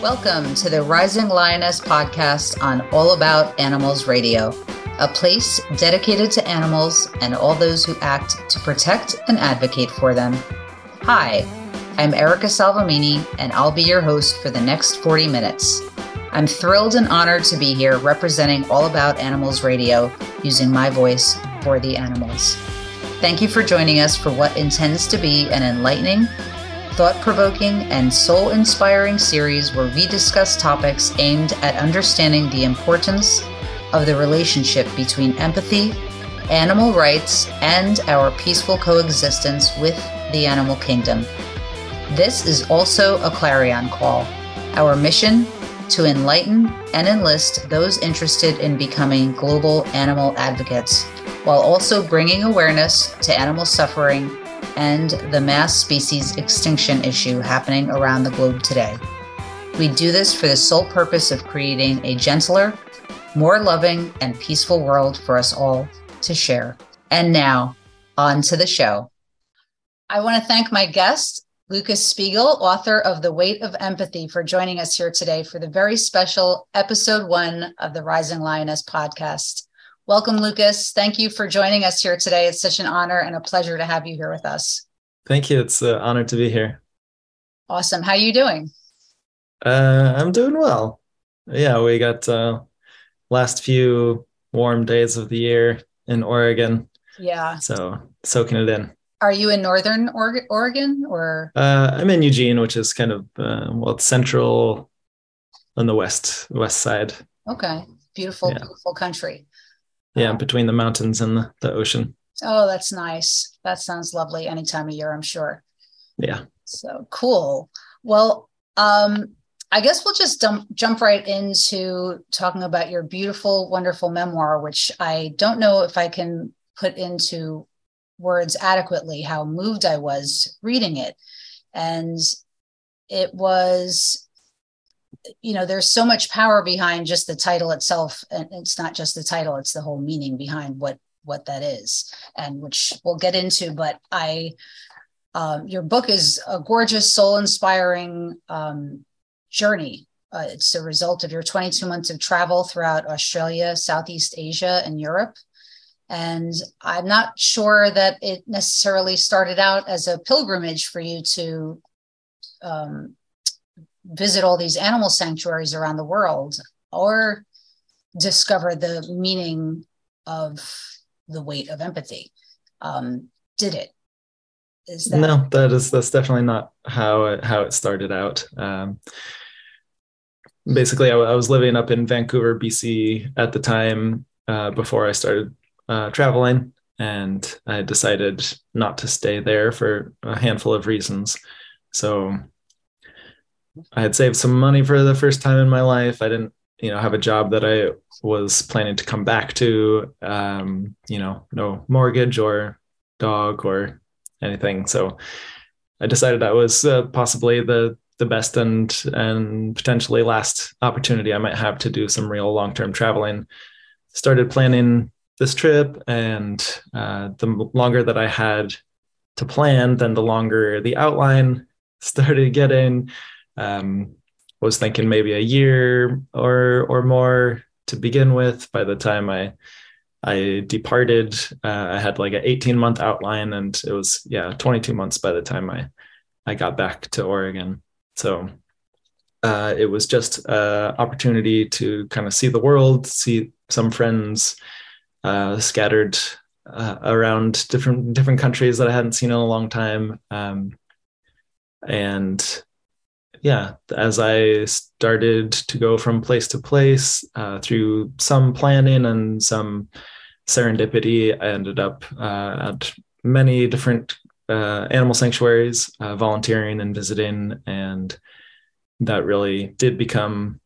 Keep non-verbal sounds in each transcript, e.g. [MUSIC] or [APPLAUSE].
Welcome to the Rising Lioness podcast on All About Animals Radio, a place dedicated to animals and all those who act to protect and advocate for them. Hi, I'm Erica Salvemini, and I'll be your host for the next 40 minutes. I'm thrilled and honored to be here representing All About Animals Radio, using my voice for the animals. Thank you for joining us for what intends to be an enlightening, thought provoking, and soul inspiring series where we discuss topics aimed at understanding the importance of the relationship between empathy, animal rights, and our peaceful coexistence with the animal kingdom. This is also a clarion call. Our mission to enlighten and enlist those interested in becoming global animal advocates, while also bringing awareness to animal suffering and the mass species extinction issue happening around the globe today. We do this for the sole purpose of creating a gentler, more loving, and peaceful world for us all to share. And now, on to the show. I want to thank my guest, Lucas Spiegel, author of The Weight of Empathy, for joining us here today for the very special episode one of the Rising Lioness podcast. Welcome, Lucas. Thank you for joining us here today. It's such an honor and a pleasure to have you here with us. Thank you. It's an honor to be here. Awesome. How are you doing? Uh, I'm doing well. Yeah, we got uh, last few warm days of the year in Oregon. Yeah. So soaking it in. Are you in northern Oregon or? Uh, I'm in Eugene, which is kind of uh, well, it's central on the west west side. Okay, beautiful, yeah. beautiful country. Yeah, between the mountains and the, the ocean. Oh, that's nice. That sounds lovely any time of year, I'm sure. Yeah. So cool. Well, um, I guess we'll just dump, jump right into talking about your beautiful, wonderful memoir, which I don't know if I can put into words adequately how moved I was reading it. And it was you know there's so much power behind just the title itself and it's not just the title it's the whole meaning behind what what that is and which we'll get into but i um, your book is a gorgeous soul inspiring um, journey uh, it's a result of your 22 months of travel throughout australia southeast asia and europe and i'm not sure that it necessarily started out as a pilgrimage for you to um, visit all these animal sanctuaries around the world or discover the meaning of the weight of empathy. Um, did it? Is that no? That is that's definitely not how it, how it started out. Um, basically, I, I, was living up in Vancouver, BC at the time uh, before I started uh, traveling, and I decided not to stay there for a handful of reasons. So I had saved some money for the first time in my life. I didn't, you know, have a job that I was planning to come back to. Um, you know, no mortgage or dog or anything. So I decided that was uh, possibly the the best and and potentially last opportunity I might have to do some real long term traveling. Started planning this trip, and uh, the longer that I had to plan, then the longer the outline [LAUGHS] started getting um, was thinking maybe a year or or more to begin with. By the time I I departed, uh, I had like an 18 month outline, and it was yeah 22 months by the time I I got back to Oregon. So uh, it was just an opportunity to kind of see the world, see some friends uh, scattered uh, around different different countries that I hadn't seen in a long time, um, and yeah, as I started to go from place to place uh, through some planning and some serendipity, I ended up uh, at many different uh, animal sanctuaries, uh, volunteering and visiting, and that really did become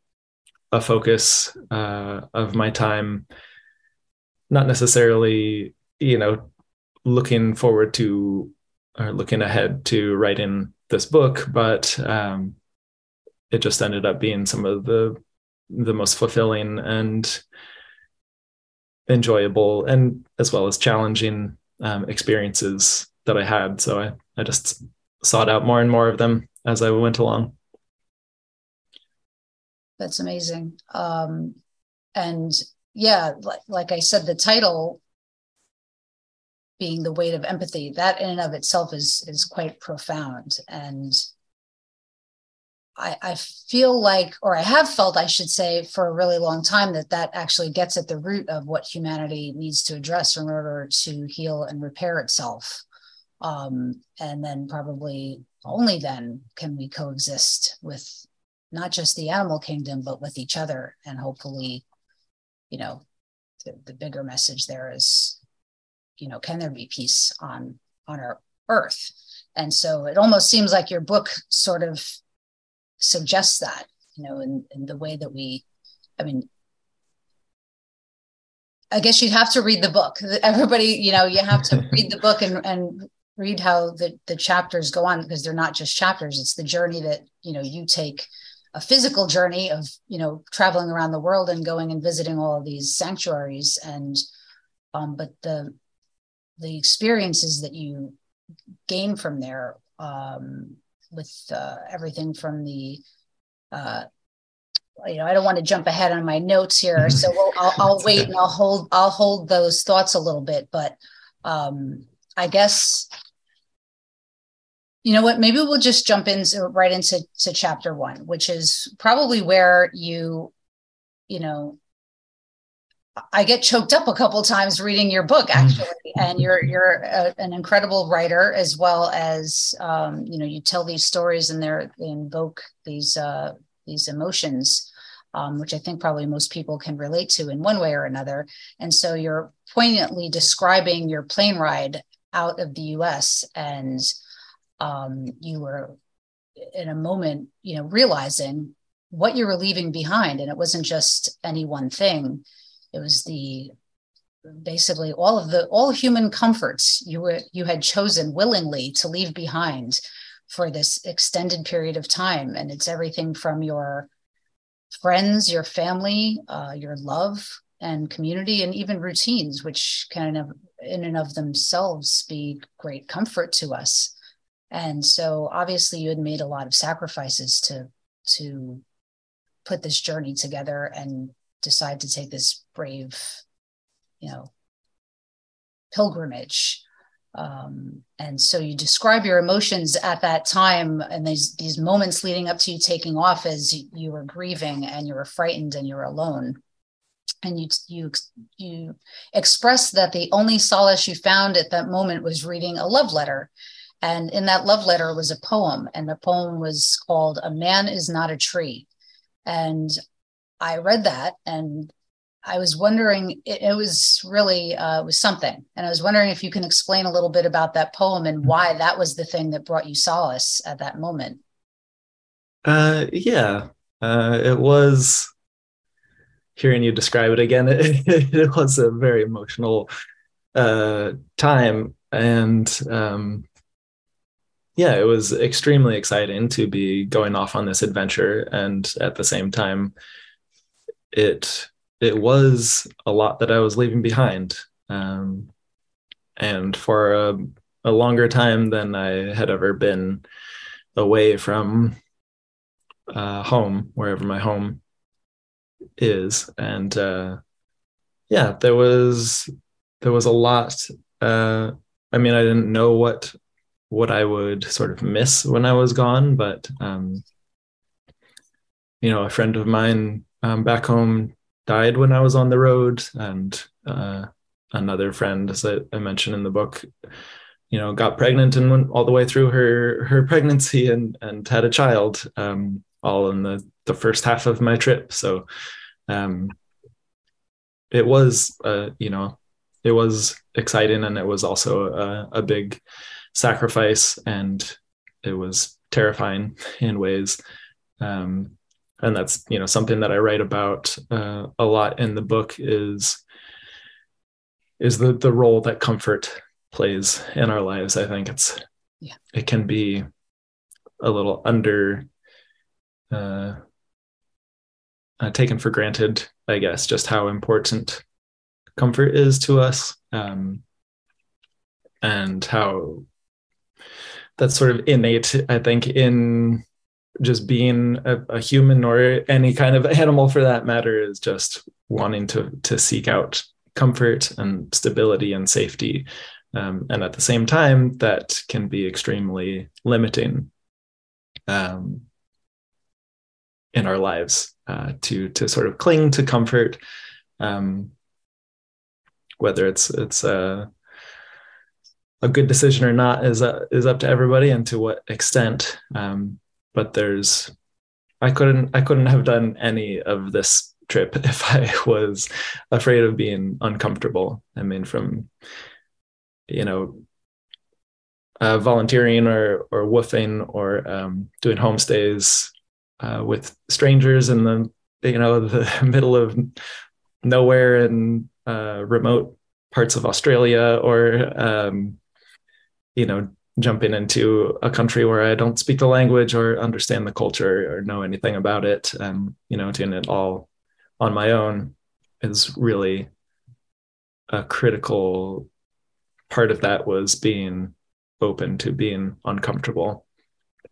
a focus uh, of my time. Not necessarily you know, looking forward to or looking ahead to writing this book, but um, it just ended up being some of the the most fulfilling and enjoyable and as well as challenging um, experiences that I had. So I, I just sought out more and more of them as I went along. That's amazing. Um, and yeah, like, like I said, the title being the weight of empathy, that in and of itself is is quite profound. And I, I feel like, or I have felt, I should say, for a really long time, that that actually gets at the root of what humanity needs to address in order to heal and repair itself. Um, and then probably only then can we coexist with not just the animal kingdom, but with each other. And hopefully, you know, the, the bigger message there is, you know, can there be peace on on our earth? And so it almost seems like your book sort of suggests that, you know, in, in the way that we, I mean, I guess you'd have to read the book. [LAUGHS] Everybody, you know, you have to [LAUGHS] read the book and, and read how the, the chapters go on because they're not just chapters. It's the journey that, you know, you take a physical journey of you know traveling around the world and going and visiting all of these sanctuaries and um, but the the experiences that you gain from there um, with uh, everything from the uh, you know i don't want to jump ahead on my notes here so [LAUGHS] we'll, I'll, I'll wait and i'll hold i'll hold those thoughts a little bit but um, i guess you know what maybe we'll just jump in right into to chapter one which is probably where you you know i get choked up a couple times reading your book mm. actually and you're you're a, an incredible writer as well as um, you know you tell these stories and they're they invoke these uh, these emotions um, which i think probably most people can relate to in one way or another and so you're poignantly describing your plane ride out of the us and um, you were in a moment, you know, realizing what you were leaving behind. And it wasn't just any one thing. It was the basically all of the all human comforts you were you had chosen willingly to leave behind for this extended period of time. And it's everything from your friends, your family, uh, your love and community, and even routines, which kind of in and of themselves be great comfort to us and so obviously you had made a lot of sacrifices to to put this journey together and decide to take this brave you know pilgrimage. Um, and so you describe your emotions at that time and these these moments leading up to you taking off as you, you were grieving and you were frightened and you're alone. And you you you express that the only solace you found at that moment was reading a love letter. And in that love letter was a poem, and the poem was called A Man Is Not a Tree. And I read that and I was wondering, it, it was really uh, was something. And I was wondering if you can explain a little bit about that poem and why that was the thing that brought you solace at that moment. Uh, yeah, uh, it was hearing you describe it again. It, [LAUGHS] it was a very emotional uh, time. And um, yeah, it was extremely exciting to be going off on this adventure, and at the same time, it it was a lot that I was leaving behind, um, and for a, a longer time than I had ever been away from uh, home, wherever my home is, and uh, yeah, there was there was a lot. Uh, I mean, I didn't know what what I would sort of miss when I was gone. But um, you know, a friend of mine um, back home died when I was on the road, and uh, another friend, as I, I, mentioned in the book, you know, got pregnant and went all the way through her her pregnancy and and had a child, um, all in the the first half of my trip. So um, it was, uh, you know, it was exciting, and it was also a, a big sacrifice and it was terrifying in ways um, and that's you know something that i write about uh, a lot in the book is is the the role that comfort plays in our lives. I think it's yeah. it can be a little under uh, uh, taken for granted, I guess, just how important comfort is to us, um, and how that's sort of innate. I think in just being a, a, human or any kind of animal for that matter is just wanting to to seek out comfort and stability and safety um, and at the same time that can be extremely limiting um, in our lives uh, to to sort of cling to comfort um, whether it's it's a a good decision or not is uh, is up to everybody and to what extent um, but there's I couldn't I couldn't have done any of this trip [LAUGHS] if I was afraid of being uncomfortable. I mean, from you know, uh, volunteering or or woofing or um, doing homestays uh, with strangers in the you know [LAUGHS] the middle of nowhere in uh, remote parts of Australia or um, you know jumping into a country where I don't speak the language or understand the culture or know anything about it, and you know, doing it all on my own is really a critical part of that was being open to being uncomfortable.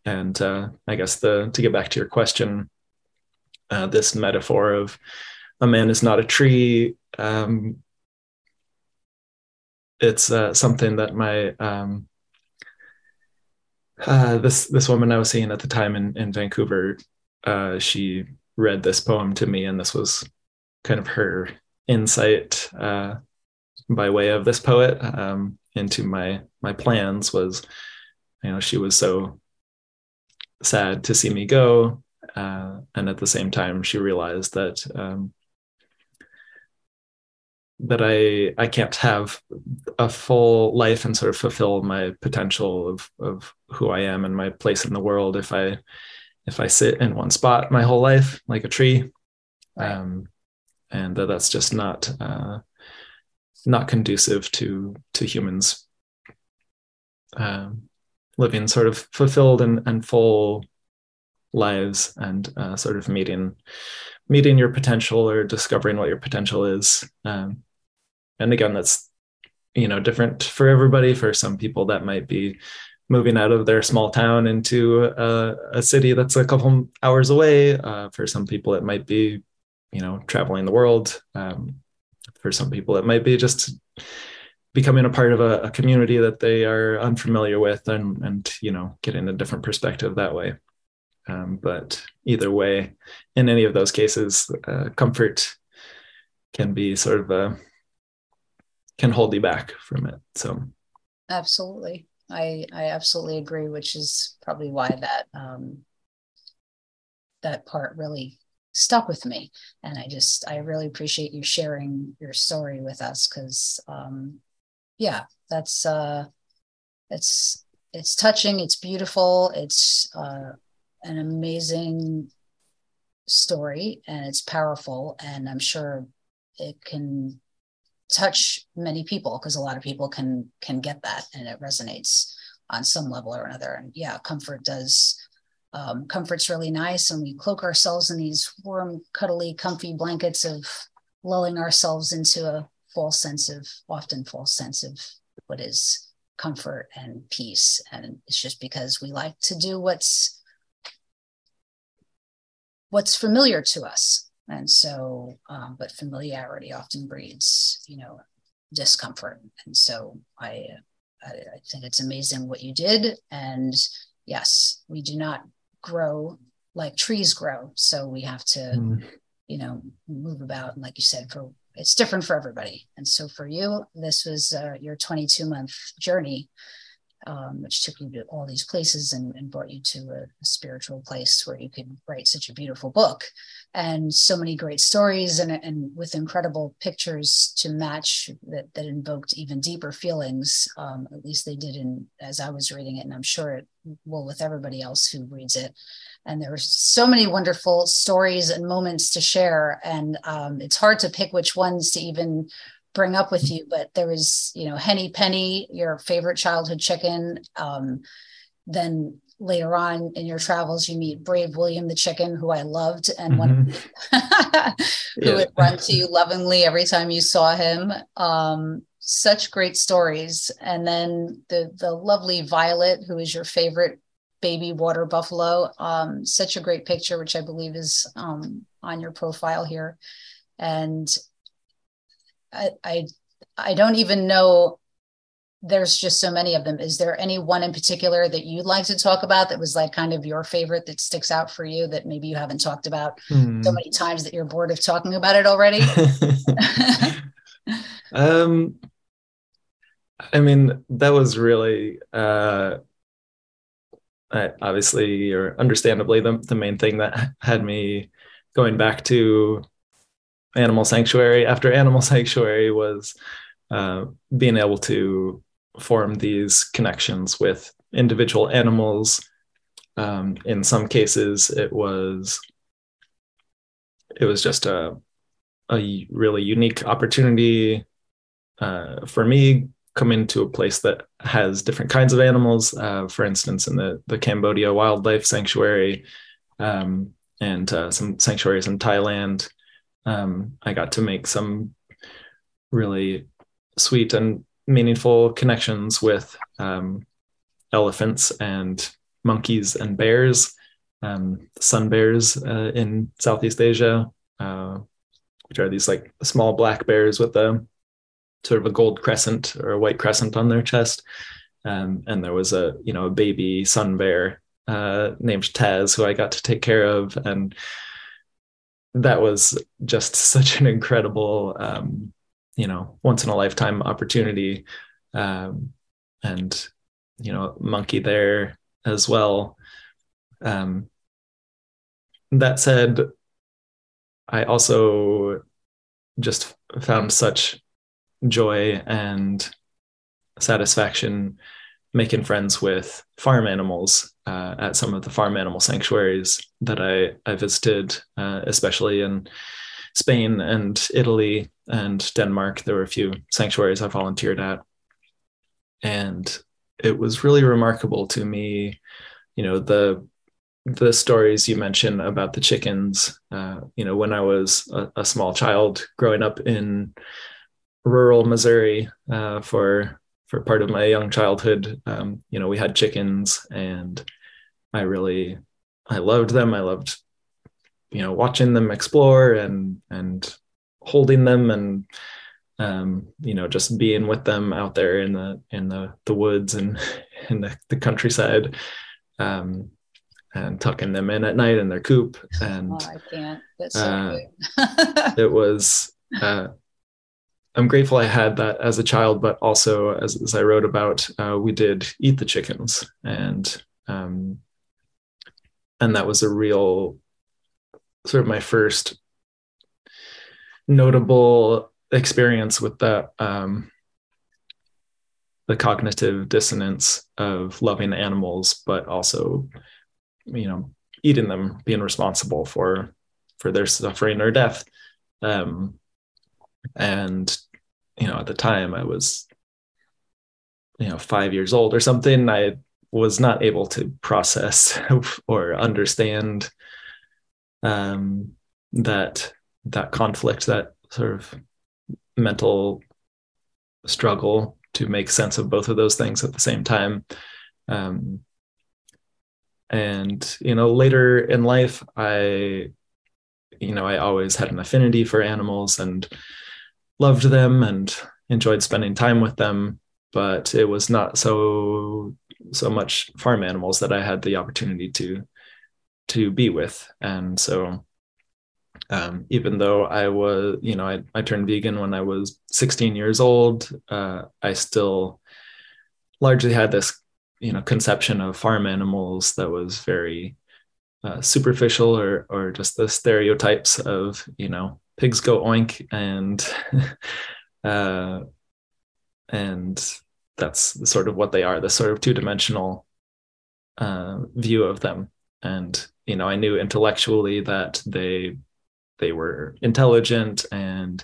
And uh, I guess the to get back to your question, uh, this metaphor of a man is not a tree. Um, it's uh, something that my um, uh, this this woman I was seeing at the time in in Vancouver, uh, she read this poem to me, and this was kind of her insight uh, by way of this poet um, into my my plans. Was you know she was so sad to see me go, uh, and at the same time she realized that um, that I I can't have a full life and sort of fulfill my potential of of who I am and my place in the world if I if I sit in one spot my whole life like a tree, um, and that that's just not uh, not conducive to to humans um, living sort of fulfilled and, and full lives and uh, sort of meeting meeting your potential or discovering what your potential is. Um, and again that's you know different for everybody. For some people that might be moving out of their small town into a, a city that's a couple hours away. Uh, for some people it might be you know traveling the world. Um, for some people it might be just becoming a part of a, a, community that they are unfamiliar with and and you know getting a different perspective that way. Um, but either way in any of those cases uh, comfort can be sort of a can hold you back from it. So absolutely. I I absolutely agree, which is probably why that um that part really stuck with me. And I just I really appreciate you sharing your story with us because um yeah, that's uh it's it's touching, it's beautiful, it's uh an amazing story and it's powerful and I'm sure it can touch many people because a lot of people can can get that and it resonates on some level or another. And yeah comfort does um, comfort's really nice and we cloak ourselves in these warm cuddly comfy blankets of lulling ourselves into a false sense of often false sense of what is comfort and peace. And it's just because we like to do what's what's familiar to us and so um, but familiarity often breeds you know discomfort. And so I, I i think it's amazing what you did. And yes we do not grow like trees grow. So we have to mm. you know move about. And like you said for it's different for everybody. And so for you this was uh, your 22 month journey um, which took you to all these places and, and brought you to a, a, spiritual place where you could write such a beautiful book and so many great stories and, and with incredible pictures to match that, that invoked even deeper feelings. Um, at least they did in as I was reading it, and I'm sure it will with everybody else who reads it. And there were so many wonderful stories and moments to share, and um, it's hard to pick which ones to even bring up with you, but there was, you know, Henny Penny, your favorite childhood chicken. Um, then later on in your travels, you meet Brave William the chicken, who I loved, and mm-hmm. one [LAUGHS] who yeah. would run to you lovingly every time you saw him. Um, such great stories. And then the the lovely Violet, who is your favorite baby water buffalo. Um, such a great picture, which I believe is um, on your profile here. And I, I, I don't even know. There's just so many of them. Is there any one in particular that you'd like to talk about that was like kind of your favorite that sticks out for you that maybe you haven't talked about hmm. so many times that you're bored of talking about it already? [LAUGHS] um, I mean, that was really uh, I, obviously or understandably the, the main thing that had me going back to animal sanctuary after animal [LAUGHS] sanctuary was uh, being able to form these connections with individual animals um, in some cases it was it was just a, a really unique opportunity uh, for me come into a place that has different kinds of animals. Uh, for instance, in the the Cambodia Wildlife Sanctuary um, and uh, some sanctuaries in Thailand, um, I got to make some really sweet and meaningful connections with um, elephants and monkeys and bears, um, sun bears uh, in Southeast Asia, uh, which are these like small black bears with a sort of a gold crescent or a white crescent on their chest. Um, and there was a you know a baby sun bear uh, named Taz who I got to take care of, and that was just such an incredible um, you know once in a lifetime opportunity, um, and you know monkey there as well. Um, that said, I also just found such joy and satisfaction making friends with farm animals uh, at some of the farm animal sanctuaries that I, I visited, uh, especially in Spain and Italy and Denmark. There were a few sanctuaries I volunteered at. And it was really remarkable to me, you know, the the stories you mentioned about the chickens. Uh, you know, when I was a, a small child growing up in rural Missouri uh, for for part of my young childhood. Um, you know, we had chickens, and I really I loved them. I loved you know watching them explore and and holding them and um, you know just being with them out there in the in the the woods and [LAUGHS] in the, the countryside. Um, and tucking them in at night in their coop and oh, I can't. That's so uh, [LAUGHS] it was uh, I'm grateful I had that as a child, but also as, as I wrote about, uh, we did eat the chickens, and um, and that was a real sort of my first notable experience with that um, the cognitive dissonance of loving animals, but also you know eating them, being responsible for for their suffering or death. Um, and you know, at the time I was, you know, five years old or something. I was not able to process [LAUGHS] or understand um, that that conflict, that sort of mental struggle to make sense of both of those things at the same time. Um, and you know, later in life, I, you know, I always had an affinity for animals and loved them and enjoyed spending time with them but it was not so so much farm animals that i had the opportunity to to be with and so um, even though i was you know I, I turned vegan when i was 16 years old uh, i still largely had this you know conception of farm animals that was very uh, superficial or or just the stereotypes of you know pigs go oink and [LAUGHS] uh, and that's sort of what they are the sort of two-dimensional uh, view of them. And you know i knew intellectually that they they were intelligent and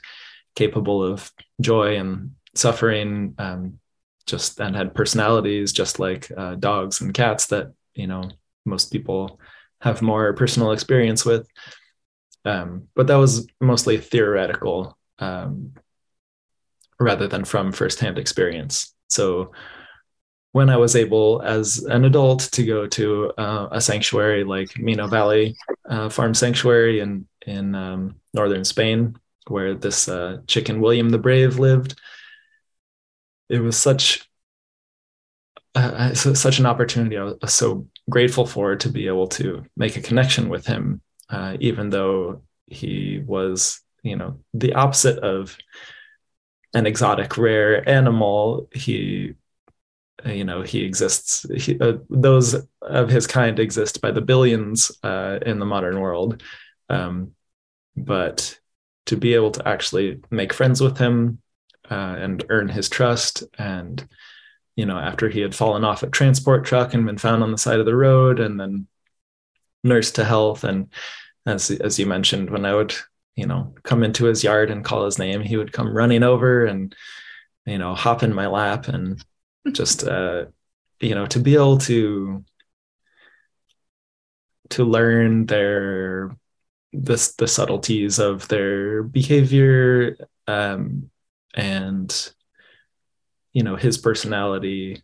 capable of joy and suffering, um, just and had personalities just like uh, dogs and cats that you know most people have more personal experience with. Um, but that was mostly theoretical um, rather than from firsthand experience. So when I was able, as an adult, to go to uh, a sanctuary like Mino Valley uh, Farm Sanctuary in in um, northern Spain, where this uh, chicken William the Brave lived, it was such uh, such an opportunity. I was so grateful for to be able to make a connection with him, uh, even though he was, you know, the opposite of an exotic rare animal. He, you know, he exists. He, uh, those of his kind exist by the billions uh, in the modern world, um, but to be able to actually make friends with him uh, and earn his trust and you know, after he had fallen off a transport truck and been found on the side of the road and then nursed to health. And as, as you mentioned, when I would, you know, come into his yard and call his name, he would come running over and, you know, hop in my lap and just, uh, you know, to be able to, to learn their, this, the subtleties of their behavior, um, and you know his personality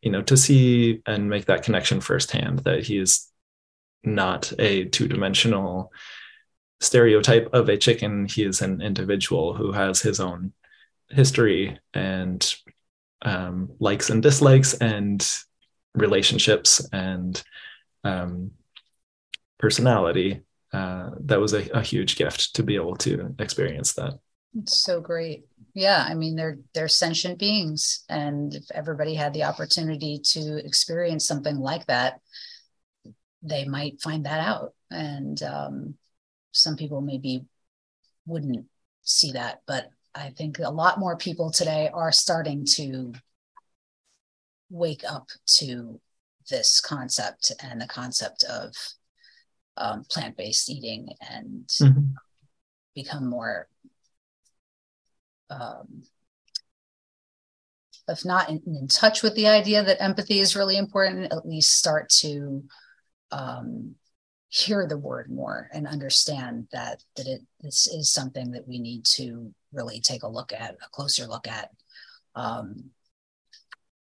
you know to see and make that connection firsthand that he is not a two-dimensional stereotype of a chicken. He is an individual who has his own history and um, likes and dislikes and relationships and um, personality uh, that was a, a huge gift to be able to experience that. It's so great. Yeah i mean they're they're sentient beings and if everybody had the opportunity to experience something like that they might find that out. And um, some people maybe wouldn't see that but i think a lot more people today are starting to wake up to this concept and the concept of um, plant-based eating and mm-hmm. become more um, if not in, in, touch with the idea that empathy is really important, at least start to um, hear the word more and understand that that it this is something that we need to really take a look at, a closer look at. Um,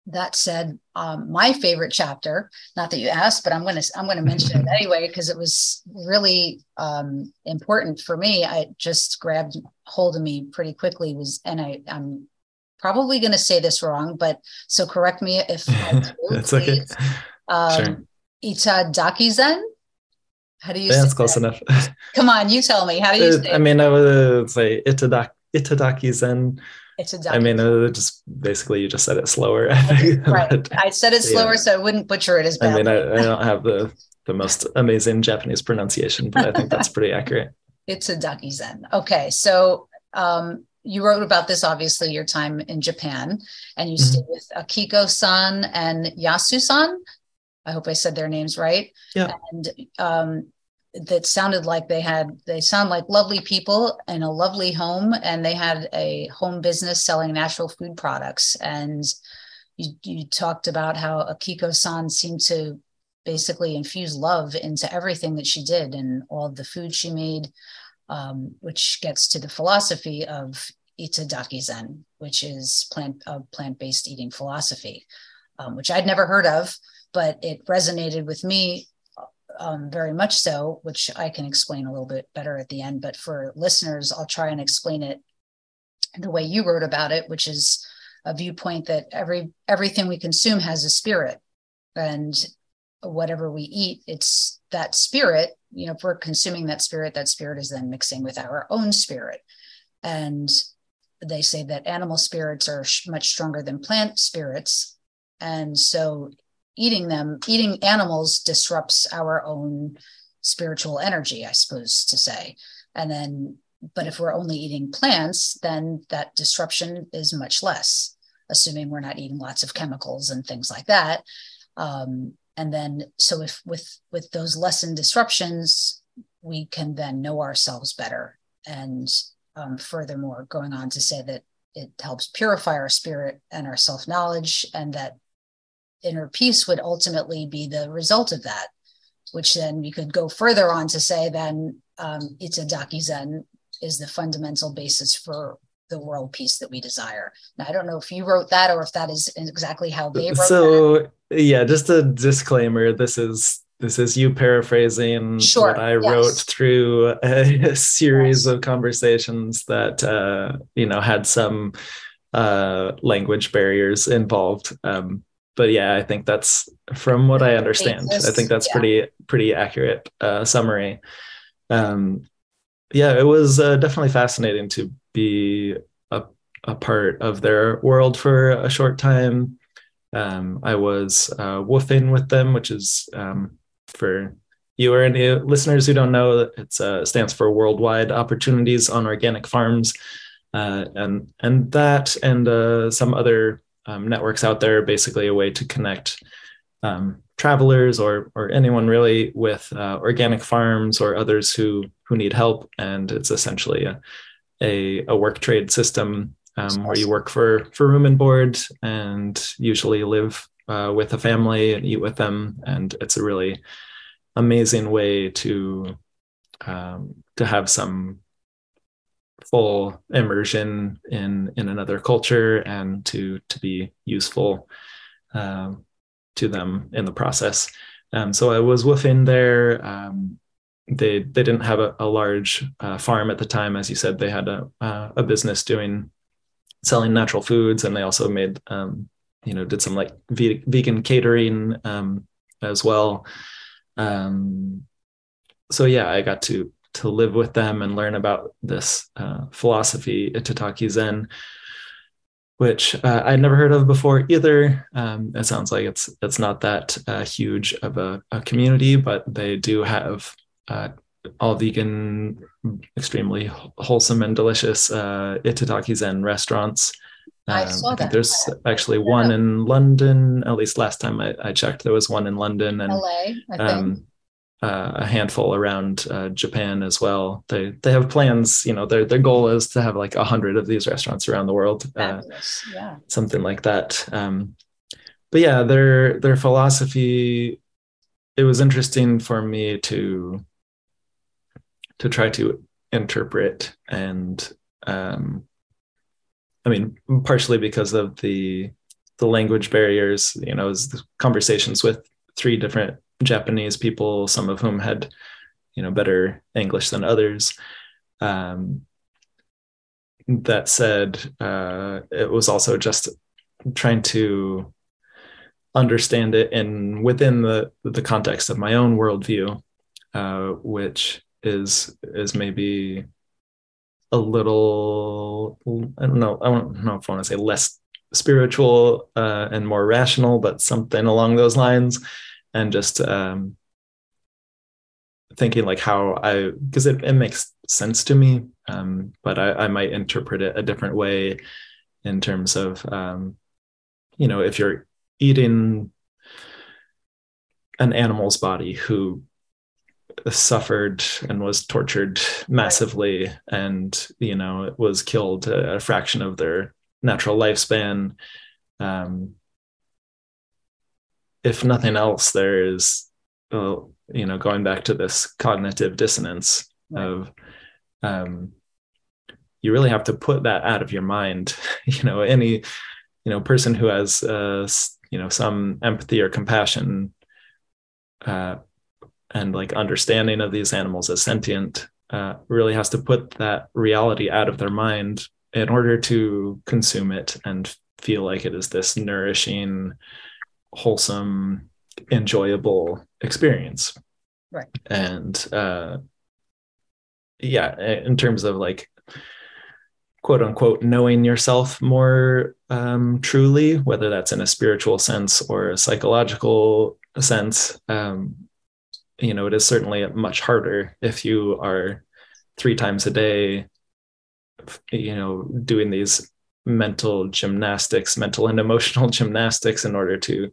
that said, um, my favorite chapter, not that you asked, but I'm going to I'm going to mention it [LAUGHS] anyway because it was really um, important for me. I just grabbed hold of me pretty quickly. Was and I I'm probably going to say this wrong, but so correct me if [LAUGHS] I do. That's okay. Um, sure. Itadakizen. How do you? That's close that? enough. [LAUGHS] Come on, you tell me. How do you? I mean, I would say Itadaki Itadakizen it's I mean, uh, just basically you just said it slower. [LAUGHS] right. I said it slower yeah. so I wouldn't butcher it as bad. I mean, I, I, don't have the the most amazing Japanese pronunciation, but I think that's [LAUGHS] pretty accurate. Ducky zen. Okay, so um, you wrote about this obviously your time in Japan, and you mm-hmm. stayed with Akiko-san and Yasu-san. I hope I said their names right. Yeah. And um, that sounded like they had they sound like lovely people and a lovely home and they had a home business selling natural food products. And you, you talked about how akiko-san seemed to basically infuse love into everything that she did and all the food she made um, which gets to the philosophy of itadaki zen which is plant uh, plant-based eating philosophy um, which i'd never heard of but it resonated with me um, very much so, which I can explain a little bit better at the end. But for listeners, I'll try and explain it the way you wrote about it, which is a viewpoint that every everything we consume has a spirit, and whatever we eat, it's that spirit. You know, if we're consuming that spirit, that spirit is then mixing with our own spirit, and they say that animal spirits are much stronger than plant spirits and so eating them, eating animals disrupts our own spiritual energy, I suppose to say. And then, but if we're only eating plants, then that disruption is much less, assuming we're not eating lots of chemicals and things like that. Um, and then, so if with with those lessened disruptions, we can then know ourselves better and um, furthermore, going on to say that it helps purify our spirit and our self knowledge, and that inner peace would ultimately be the result of that. Which then we could go further on to say then um, Itadaki Zen is the fundamental basis for the world peace that we desire. Now, I don't know if you wrote that or if that is exactly how they wrote so, that. yeah, just a disclaimer. This is this is you paraphrasing sure, what I yes. wrote through a, [LAUGHS] series yes. of conversations that uh, you know had some uh, language barriers involved. Um, but yeah, I think that's from what I understand. I think that's yeah. pretty pretty accurate uh, summary. Um, yeah, it was uh, definitely fascinating to be a, a part of their world for a short time. Um, I was uh, woofing with them, which is um, for you or any listeners who don't know, it uh, stands for Worldwide Opportunities on Organic Farms, uh, and and that and uh, some other um, networks out there, basically a way to connect um, travelers or or anyone really with uh, organic farms or others who who need help, and it's essentially a a, a work trade system um, where you work for for room and board and usually live uh, with a family and eat with them, and it's a really amazing way to um, to have some full immersion in in another culture and to to be useful um, to them in the process. Um, so I was within there. Um, they they didn't have a, a large uh, farm at the time, as you said. They had a uh, a business doing selling natural foods, and they also made um, you know did some like ve- vegan catering um, as well. Um, so yeah, I got to to live with them and learn about this uh, philosophy, Itadaki Zen, which uh, I'd never heard of before either. Um, it sounds like it's it's not that uh, huge of a, a, community, but they do have uh, all vegan, extremely wholesome and delicious uh, Itadaki Zen restaurants. I um, saw I that. There's actually one in London. At least last time I, I checked, there was one in London and LA. I think. Um, uh, a handful around uh, Japan as well. They they have plans. You know, their their goal is to have like a hundred of these restaurants around the world. Uh, yeah, something like that. Um, but yeah, their their philosophy. It was interesting for me to to try to interpret and um, I mean, partially because of the the language barriers. You know, conversations with three different Japanese people, some of whom had, you know, better English than others. Um, that said, uh, it was also just trying to understand it in within the the context of my own worldview, uh, which is is maybe a little I don't know I don't know if I want to say less spiritual uh, and more rational, but something along those lines and just um, thinking like how I because it, it makes sense to me, um, but I, I might interpret it a different way in terms of um, you know if you're eating an animal's body who suffered and was tortured massively and you know was killed a, fraction of their natural lifespan um, if nothing else, there is, well, you know, going back to this cognitive dissonance of, um, you really have to put that out of your mind. [LAUGHS] you know, any, you know, person who has, uh, you know, some empathy or compassion, uh, and like understanding of these animals as sentient, uh, really has to put that reality out of their mind in order to consume it and feel like it is this nourishing wholesome, enjoyable experience. Right. And uh, yeah, in terms of like quote unquote knowing yourself more um, truly, whether that's in a spiritual sense or a psychological sense, um, you know, it is certainly much harder if you are three times a day, you know, doing these mental gymnastics, mental and emotional [LAUGHS] gymnastics in order to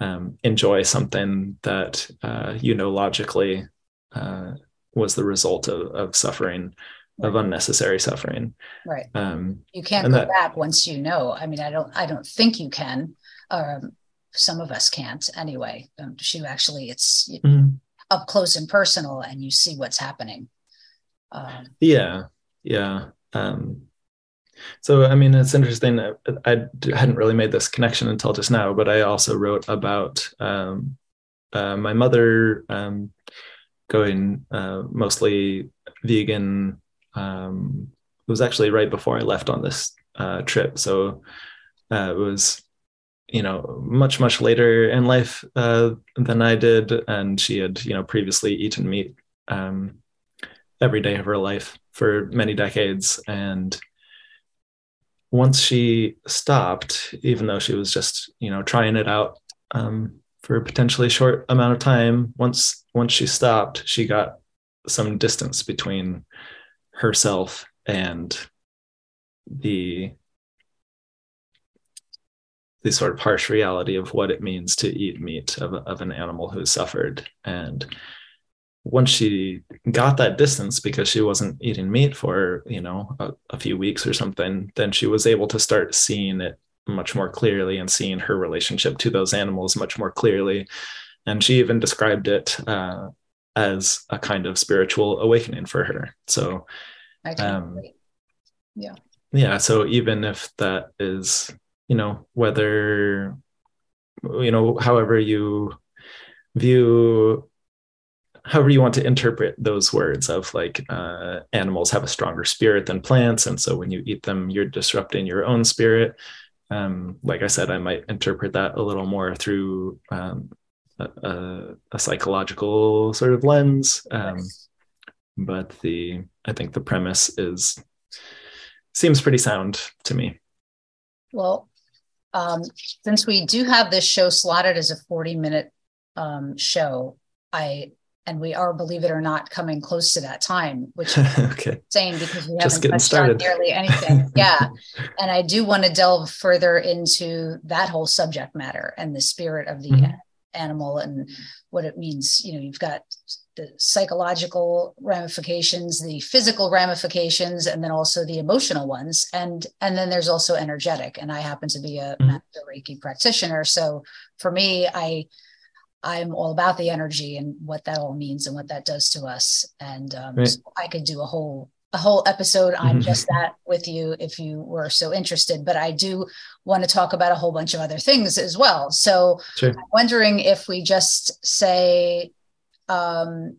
um, enjoy something that uh, you know logically uh, was the result of, of suffering. of unnecessary suffering. Right. Um you can't go that- back once you know. I mean i don't i don't think you can. Um some of us can't anyway. Um, you actually it's mhm. up close and personal and you see what's happening. Um Yeah, yeah. Um, so, I mean, it's interesting. I hadn't really made this connection until just now, but I also wrote about um, uh, my mother um, going uh, mostly vegan. Um, it was actually right before I left on this uh, trip, so uh, it was you know much much later in life uh, than I did, and she had you know previously eaten meat um, every day of her life for many decades, and once she stopped, even though she was just you know trying it out um, for a potentially short amount of time, once once she stopped, she got some distance between herself and the the sort of harsh reality of what it means to eat meat of, of an animal who's suffered. And once she got that distance because she wasn't eating meat for you know a, a few weeks or something then she was able to start seeing it much more clearly and seeing her relationship to those animals much more clearly. And she even described it uh, as a kind of spiritual awakening for her. So Um, agree. yeah so even if that is you know whether you know however you view however you want to interpret those words of like uh, animals have a stronger spirit than plants and so when you eat them you're disrupting your own spirit. Um, like i said i might interpret that a little more through um, a, a, a psychological sort of lens. Um, but the i think the premise is seems pretty sound to me. Well, um, since we do have this show slotted as a 40 minute um, show, I and we are, believe it or not, coming close to that time, which is [LAUGHS] okay insane because we Just haven't touched started. on nearly anything. [LAUGHS] yeah. And I do want to delve further into that whole subject matter and the spirit of the Mhm. animal and what it means. You know, you've got the psychological ramifications, the physical ramifications, and then also the emotional ones. And and then there's also energetic. And I happen to be a Mhm. master Reiki practitioner. So for me, I I'm all about the energy and what that all means and what that does to us. And um, Right. so I could do a whole a whole episode on Mhm. just that with you if you were so interested. But I do want to talk about a whole bunch of other things as well. So sure I'm wondering if we just say um,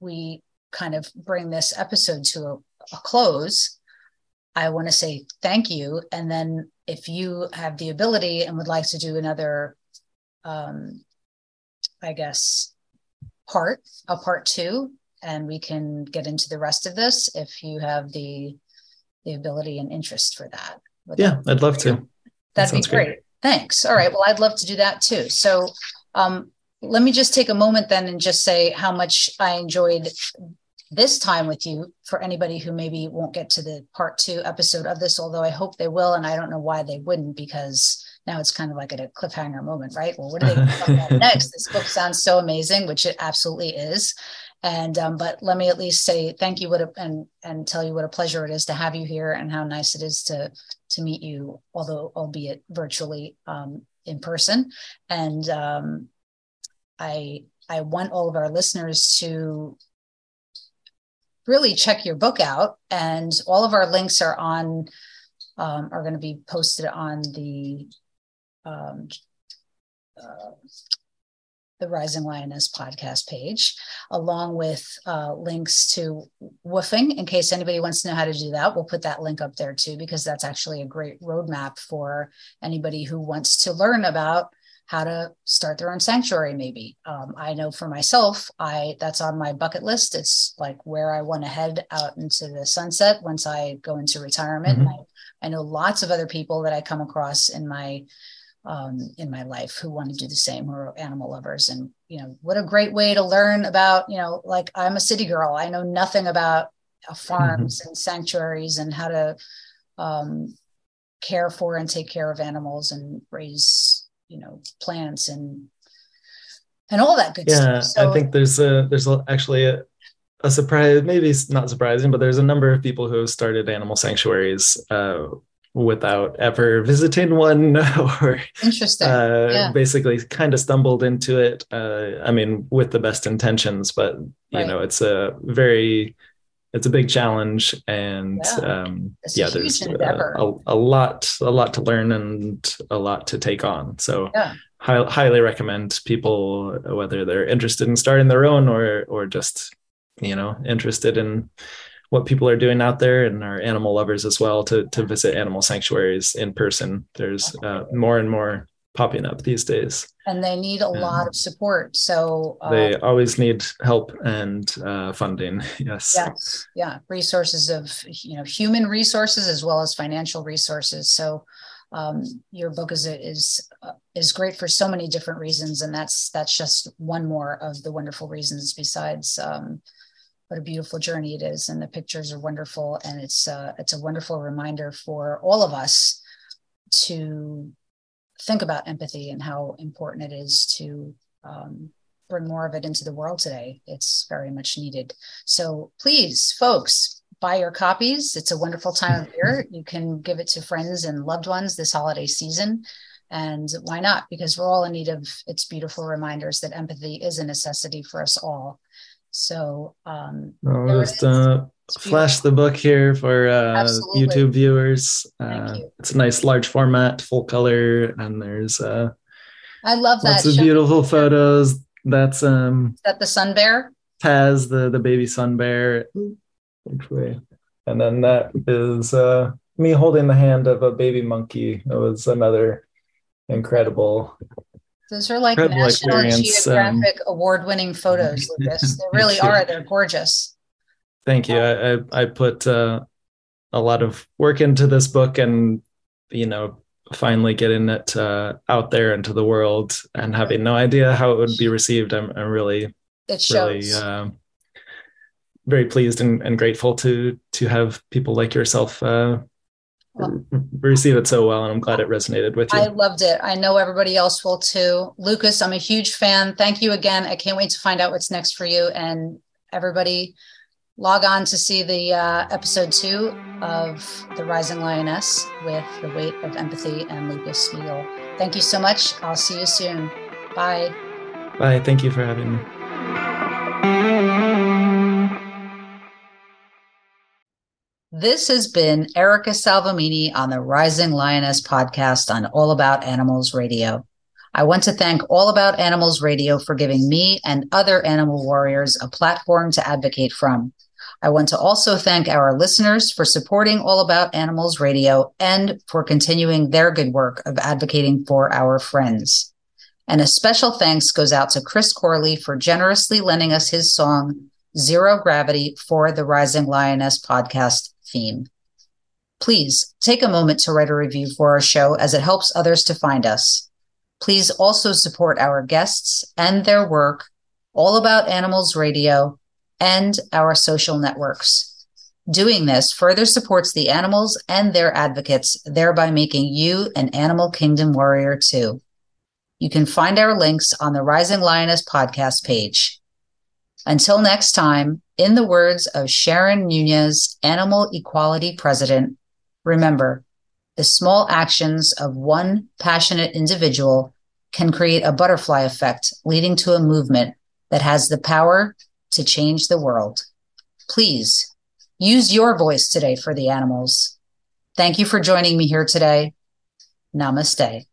we kind of bring this episode to a, a close. I want to say thank you. And then if you have the ability and would like to do another, um, I guess, part, a part two, and we can get into the rest of this if you have the the ability and interest for that. Would that yeah i'd love to That That'd be great. great. Thanks. All right. Well, I'd love to do that too. So um, let me just take a moment then and just say how much I enjoyed this time with you for anybody who maybe won't get to the part two episode of this, although I hope they will. And I don't know why they wouldn't, because now it's kind of like at a cliffhanger moment, right? Well, what are they going [LAUGHS] to talk about next? This book sounds so amazing, which it absolutely is. And um, but let me at least say thank you, what a, and and tell you what a pleasure it is to have you here, and how nice it is to to meet you, although albeit virtually um, in person. And um, I I want all of our listeners to really check your book out, and all of our links are on um, are going to be posted on the um, uh, the Rising Lioness podcast page, along with uh, links to WWOOFing. In case anybody wants to know how to do that, we'll put that link up there too, because that's actually a great roadmap for anybody who wants to learn about how to start their own sanctuary. Maybe um, I know for myself, I that's on my bucket list. It's like where I want to head out into the sunset once I go into retirement. Mhm. I, I know lots of other people that I come across in my um, in my life who want to do the same who are animal lovers and you know what a great way to learn about you know like i'm a city girl. I know nothing about uh, farms and sanctuaries and how to um, care for and take care of animals and raise you know plants and and all that good yeah stuff so i think there's a there's a, actually a, a surprise, maybe not surprising, but there's a number of people who have started animal sanctuaries uh, without ever visiting one [LAUGHS] or interesting uh, yeah. basically kind of stumbled into it uh, i mean with the best intentions but you right. know it's a very it's a big challenge and yeah, um, yeah there's a, a, a, lot a lot to learn and a lot to take on so yeah. hi- highly recommend people whether they're interested in starting their own or or just you know interested in what people are doing out there and our animal lovers as well to to visit animal sanctuaries in person. There's uh, more and more popping up these days, and they need a um, lot of support. So uh, they always need help and uh, funding. [LAUGHS] Yes. Yes. Yeah. Resources of you know human resources as well as financial resources. So. Um, your book is is uh, is great for so many different reasons, and that's that's just one more of the wonderful reasons. Besides um, what a beautiful journey it is and the pictures are wonderful and it's uh, it's a wonderful reminder for all of us to think about empathy and how important it is to um, bring more of it into the world today. It's very much needed. So please folks buy your copies. It's a wonderful time of year. [LAUGHS] You can give it to friends and loved ones this holiday season. And why not? Because we're all in need of its beautiful reminders that empathy is a necessity for us all so um, I'll just uh, flash the book here for uh, YouTube viewers. Uh, it's a nice large format, full color, and there's uh, I love that. Lots of beautiful photos. That's um Is that the sun bear. Taz, the the baby sun bear. Actually. And then that is uh, me holding the hand of a baby monkey. It was another incredible those are like National um, Geographic um, award-winning photos, Lucas. [LAUGHS] They really are. They're gorgeous. Thank you. I I, I put uh, a lot of work into this book, and you know, finally getting it uh, out there into the world, and having no idea how it would be received. I'm I'm really it shows. Really, uh, very pleased and, and grateful to to have people like yourself well, receive it so well and i'm glad it resonated with you. I loved it. I know everybody else will too. Lucas i'm a huge fan. Thank you again. I can't wait to find out what's next for you. And everybody log on to see the uh, episode two of the rising lioness with the weight of empathy and lucas spiegel thank you so much. I'll see you soon. Bye. Bye. Thank you for having me This has been Erica Salvemini on the Rising Lioness podcast on All About Animals Radio. I want to thank All About Animals Radio for giving me and other animal warriors a platform to advocate from. I want to also thank our listeners for supporting All About Animals Radio and for continuing their good work of advocating for our friends. And a special thanks goes out to Chris Corley for generously lending us his song, Zero Gravity, for the Rising Lioness podcast theme. Please take a moment to write a review for our show as it helps others to find us. Please also support our guests and their work, All About Animals Radio, and our social networks. Doing this further supports the animals and their advocates, thereby making you an animal kingdom warrior too. You can find our links on the Rising Lioness podcast page. Until next time, in the words of Sharon Nunez, Animal Equality President, remember the small actions of one passionate individual can create a butterfly effect, leading to a movement that has the power to change the world. Please use your voice today for the animals. Thank you for joining me here today. Namaste.